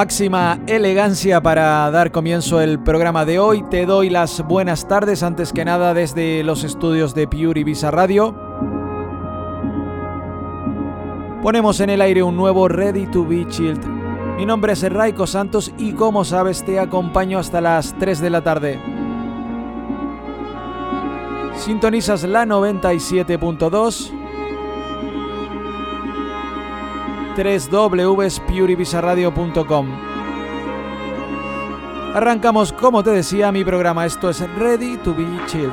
Máxima elegancia para dar comienzo el programa de hoy. Te doy las buenas tardes antes que nada desde los estudios de Pure Visa Radio. Ponemos en el aire un nuevo Ready to Be Chilled. Mi nombre es Raiko Santos y como sabes te acompaño hasta las 3 de la tarde. Sintonizas la 97.2 www.puribisaradio.com. Arrancamos, como te decía, mi programa. Esto es Ready to Be Chill.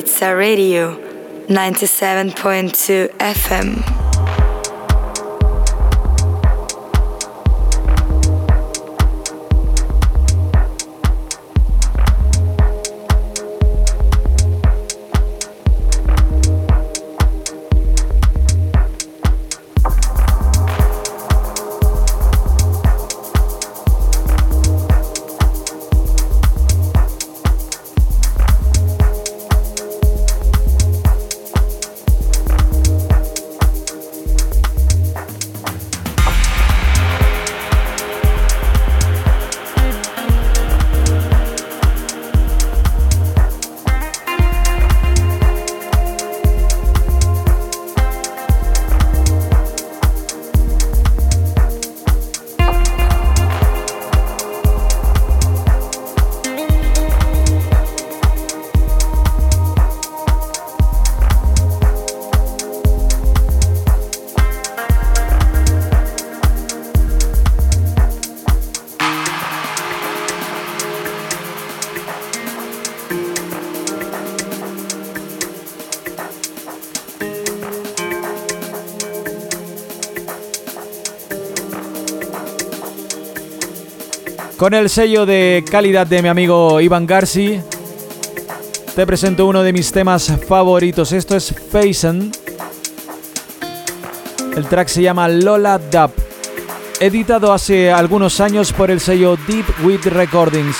Ibiza Radio 97.2 FM. Con el sello de calidad de mi amigo Iván Garci, te presento uno de mis temas favoritos. Esto es Faison. El track se llama Lola Dub, editado hace algunos años por el sello Deep With Recordings.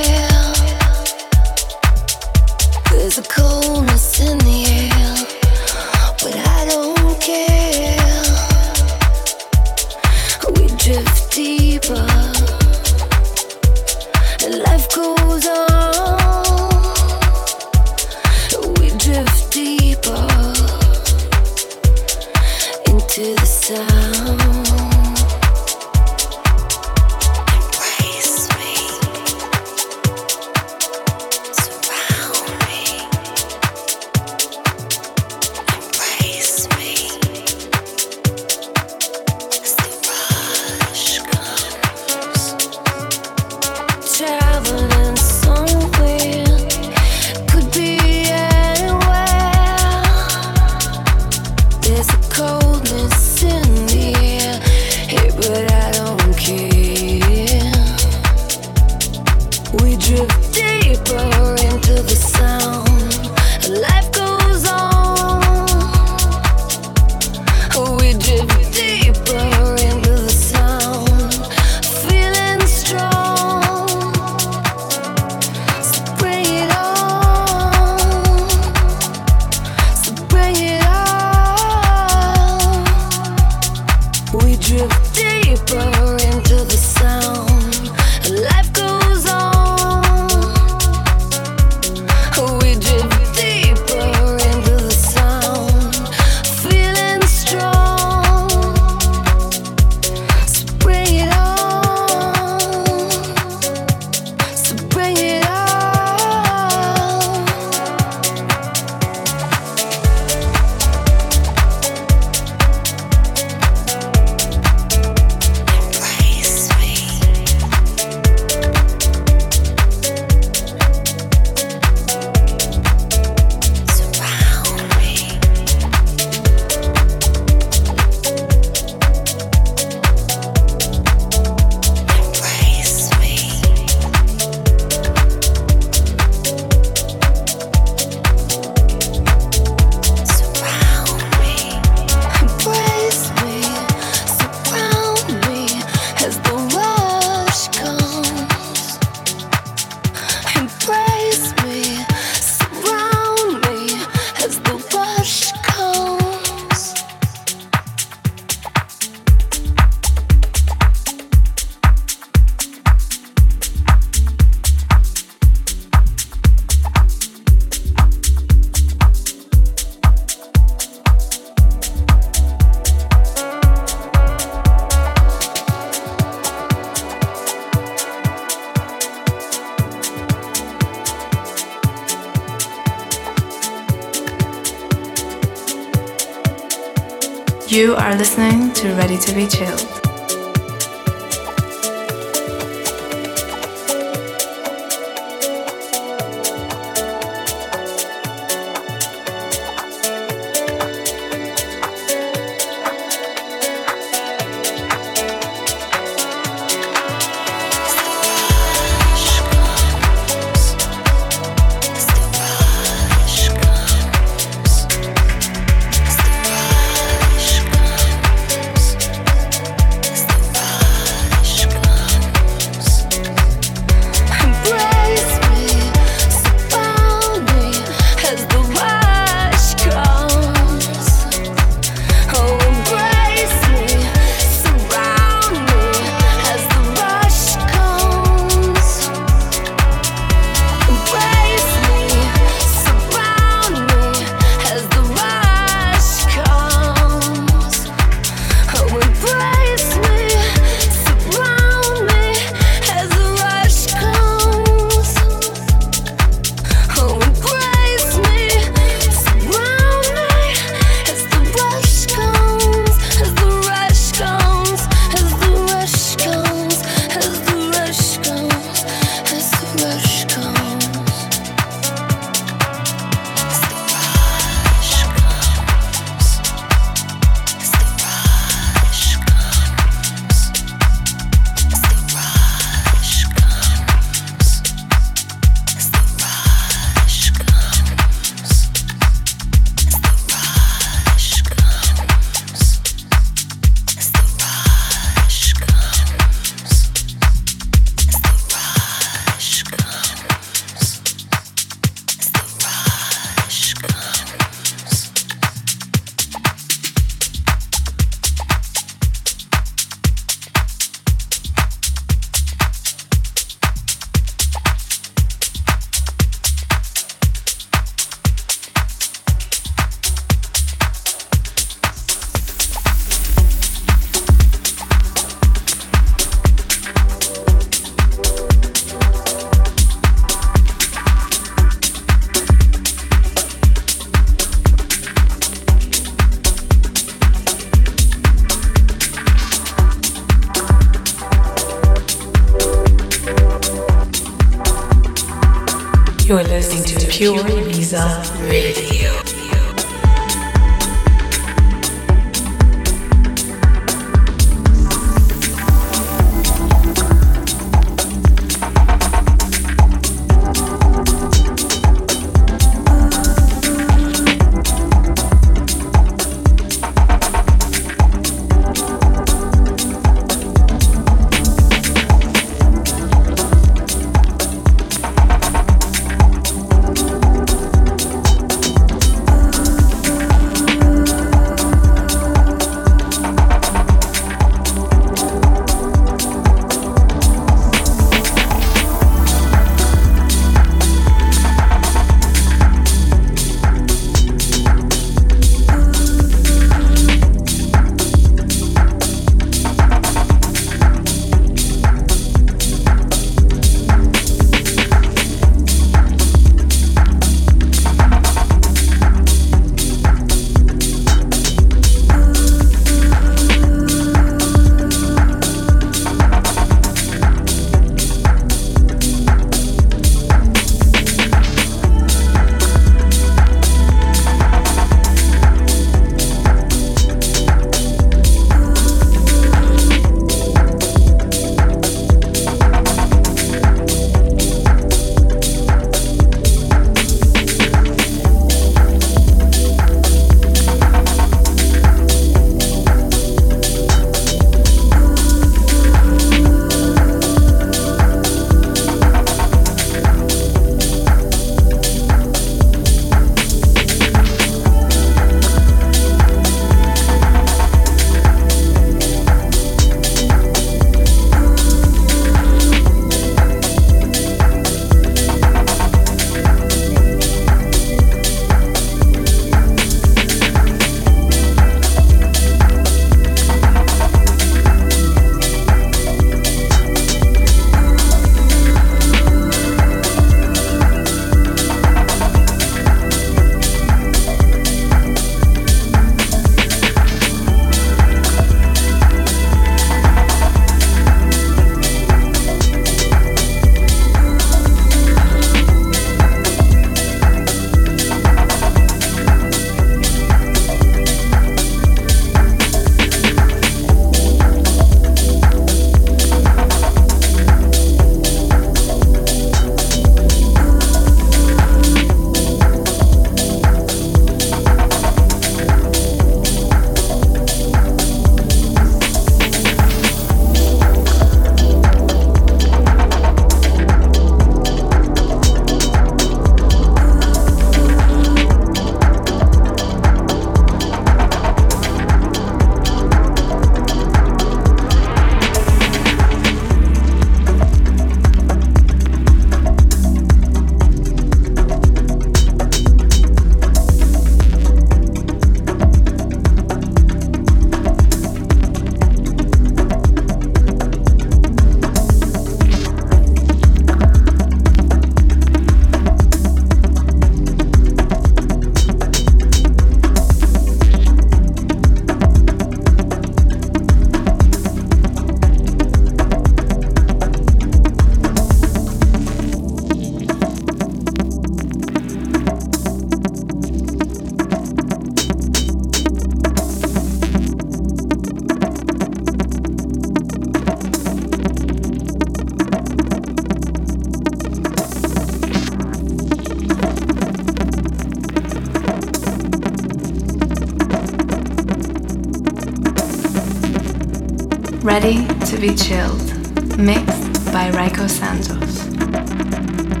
By Raiko Santos.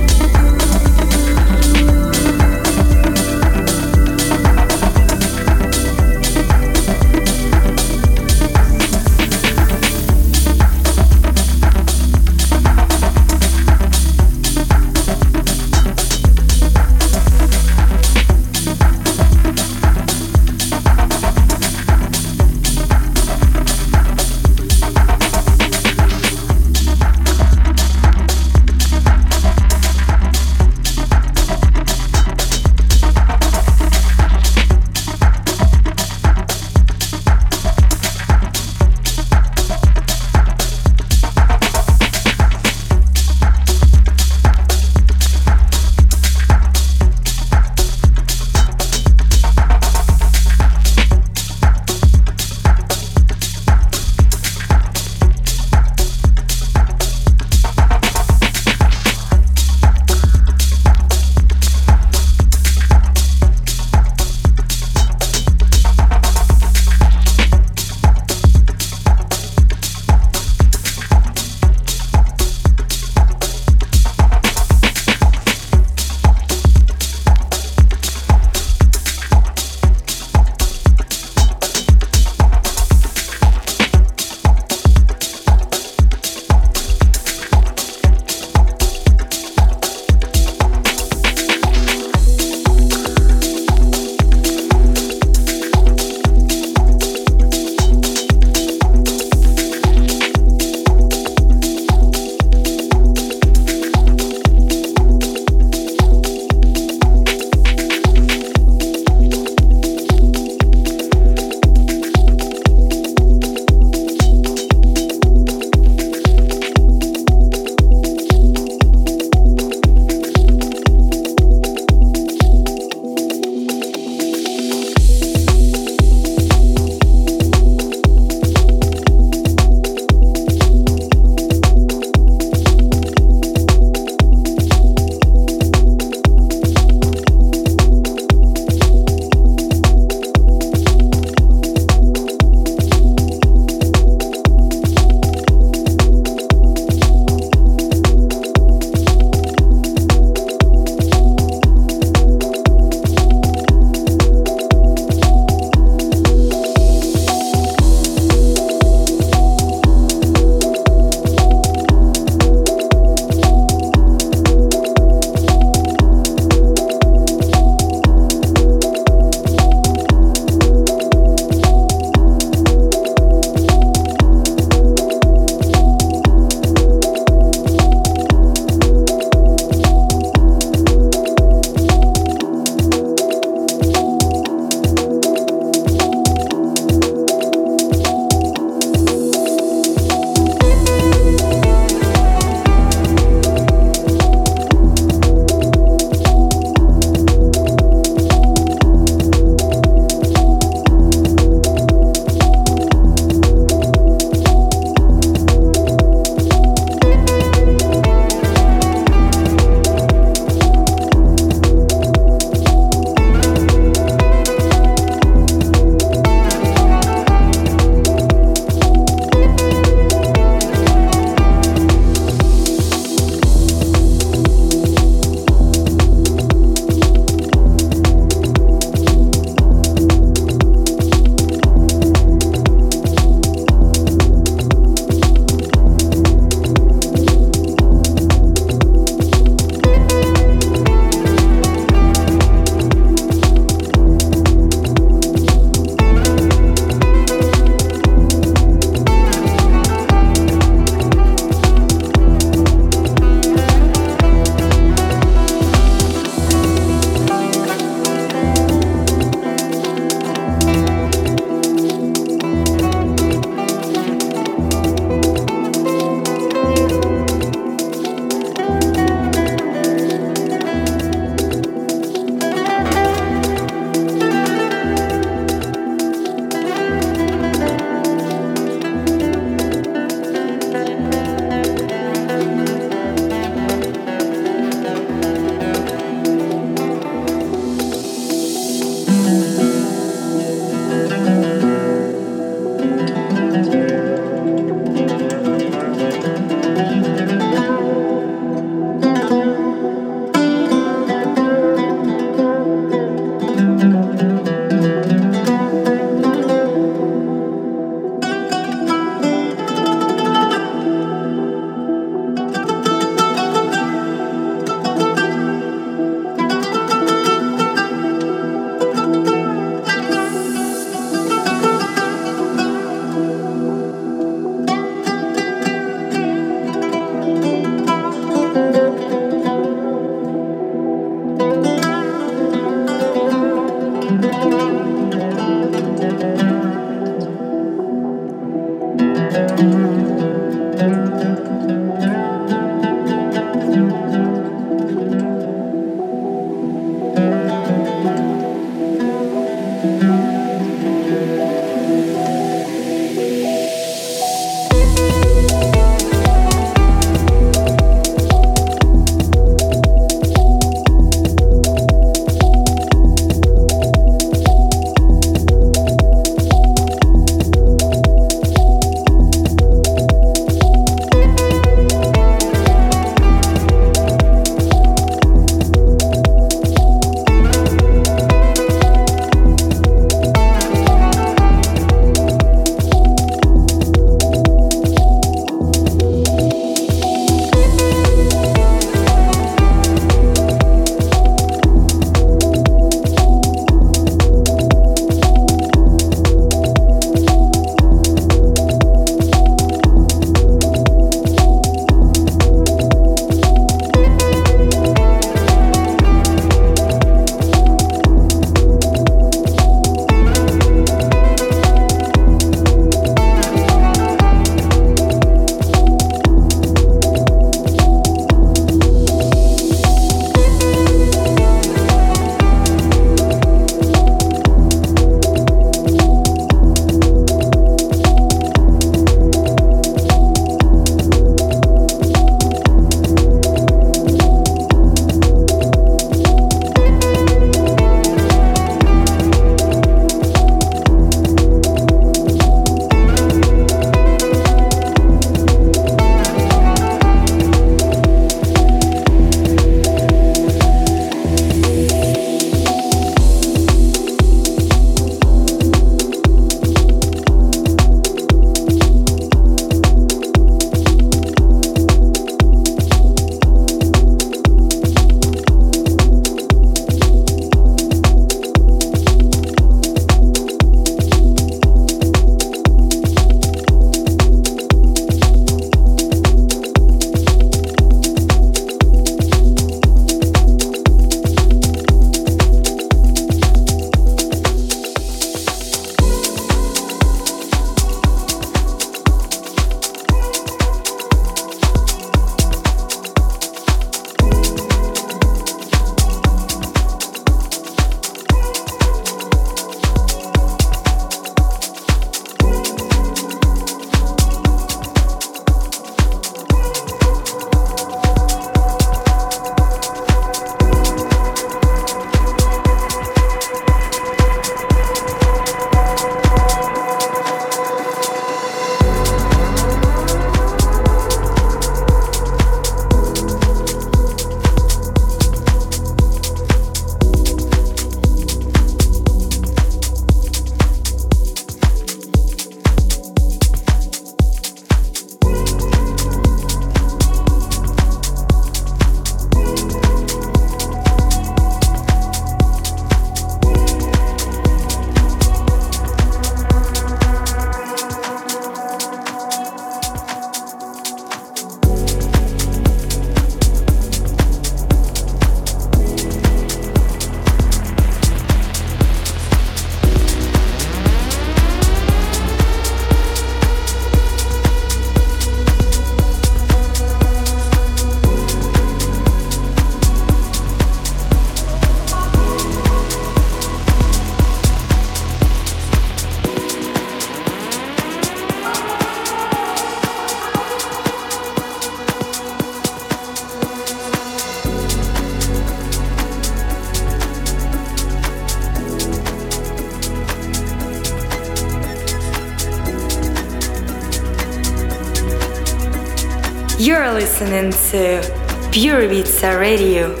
Pure Beats Radio.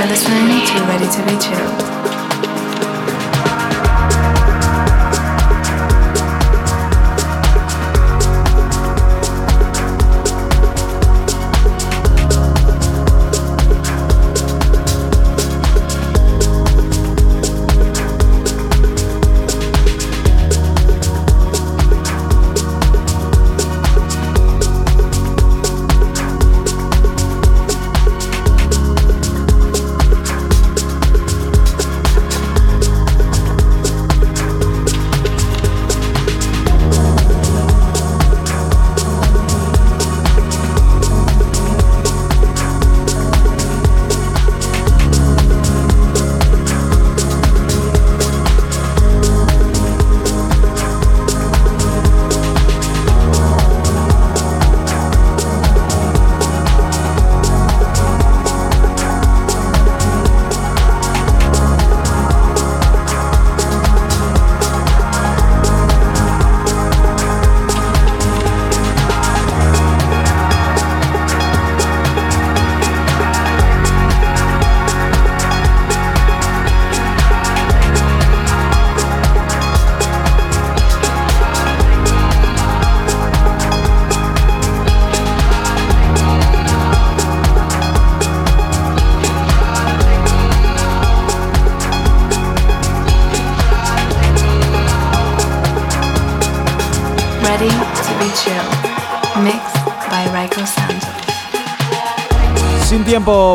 Are listening to Ready to Be Chilled.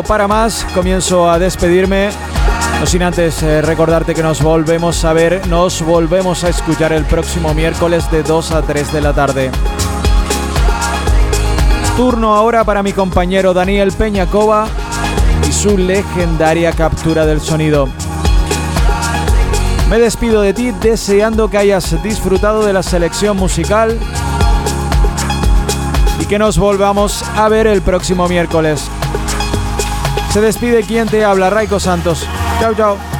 Para más, comienzo a despedirme. No sin antes eh, recordarte que nos volvemos a ver, nos volvemos a escuchar el próximo miércoles de 2 a 3 de la tarde. Turno ahora para mi compañero Daniel Peñacova y su legendaria captura del sonido. Me despido de ti deseando que hayas disfrutado de la selección musical y que nos volvamos a ver el próximo miércoles. Se despide quien te habla, Raico Santos. Chao, chao.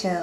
Chill.